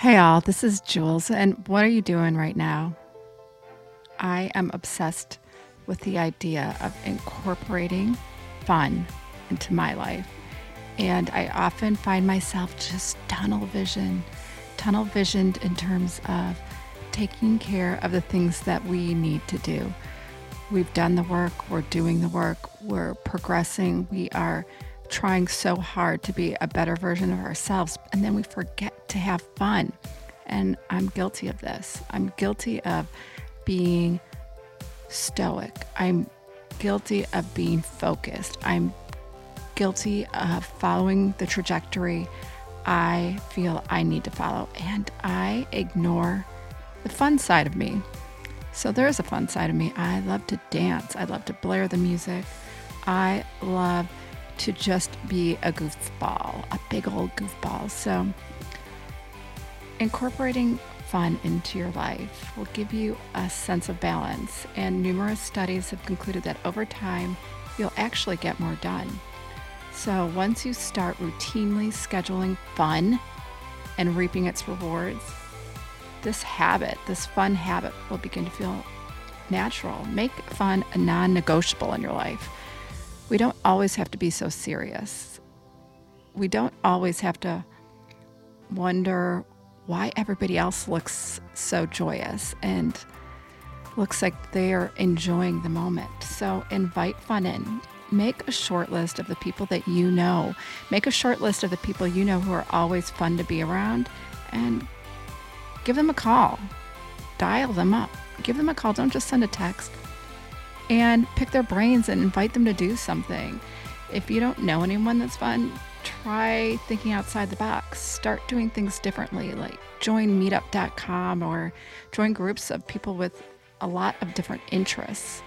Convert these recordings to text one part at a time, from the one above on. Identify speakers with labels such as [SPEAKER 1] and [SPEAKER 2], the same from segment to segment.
[SPEAKER 1] Hey, all, this is Jules, and what are you doing right now? I am obsessed with the idea of incorporating fun into my life. And I often find myself just tunnel vision, tunnel visioned in terms of taking care of the things that we need to do. We've done the work, we're doing the work, we're progressing, we are trying so hard to be a better version of ourselves, and then we forget to have fun. And I'm guilty of this. I'm guilty of being stoic. I'm guilty of being focused. I'm guilty of following the trajectory I feel I need to follow, and I ignore the fun side of me. So there's a fun side of me. I love to dance. I love to blare the music. I love to just be a goofball, a big old goofball. So, incorporating fun into your life will give you a sense of balance, and numerous studies have concluded that over time, you'll actually get more done. So, once you start routinely scheduling fun and reaping its rewards, this habit, this fun habit, will begin to feel natural. Make fun a non negotiable in your life. We don't always have to be so serious. We don't always have to wonder why everybody else looks so joyous and looks like they're enjoying the moment. So invite fun in. Make a short list of the people that you know. Make a short list of the people you know who are always fun to be around and give them a call. Dial them up. Give them a call. Don't just send a text and pick their brains and invite them to do something. If you don't know anyone that's fun, try thinking outside the box. Start doing things differently, like join meetup.com or join groups of people with a lot of different interests.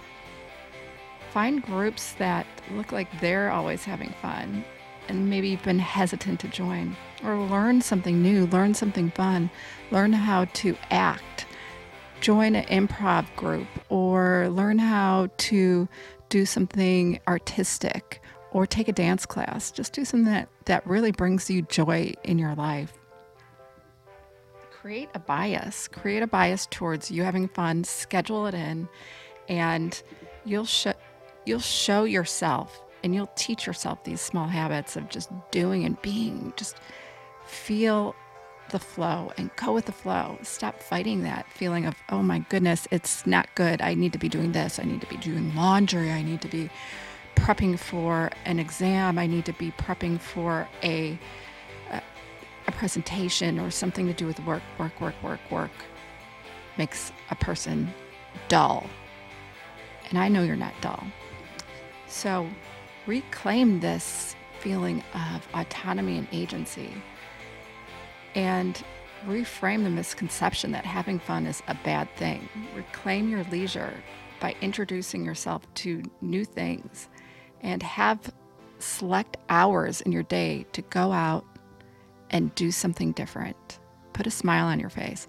[SPEAKER 1] Find groups that look like they're always having fun and maybe you've been hesitant to join or learn something new, learn something fun, learn how to act join an improv group or learn how to do something artistic or take a dance class. Just do something that, that really brings you joy in your life. Create a bias. Create a bias towards you having fun, schedule it in, and you'll you'll show yourself and you'll teach yourself these small habits of just doing and being. Just feel the flow and go with the flow. Stop fighting that feeling of, oh my goodness, it's not good. I need to be doing this. I need to be doing laundry. I need to be prepping for an exam. I need to be prepping for a, a, a presentation or something to do with work, work, work, work, work. Makes a person dull. And I know you're not dull. So reclaim this feeling of autonomy and agency and reframe the misconception that having fun is a bad thing. Reclaim your leisure by introducing yourself to new things and have select hours in your day to go out and do something different. Put a smile on your face.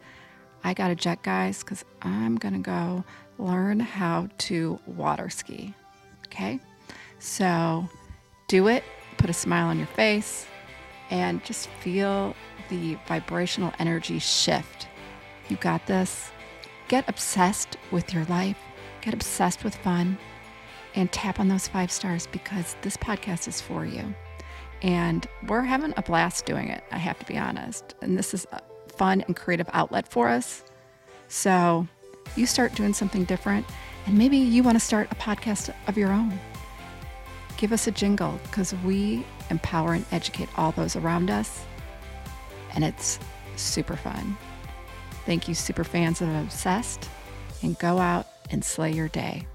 [SPEAKER 1] I got a jet, guys, because I'm going to go learn how to water ski. Okay? So do it, put a smile on your face, and just feel the vibrational energy shift. You got this. Get obsessed with your life, get obsessed with fun, and tap on those five stars because this podcast is for you. And we're having a blast doing it, I have to be honest. And this is a fun and creative outlet for us. So you start doing something different, and maybe you want to start a podcast of your own. Give us a jingle because we empower and educate all those around us and it's super fun. Thank you, super fans of Obsessed, and go out and slay your day.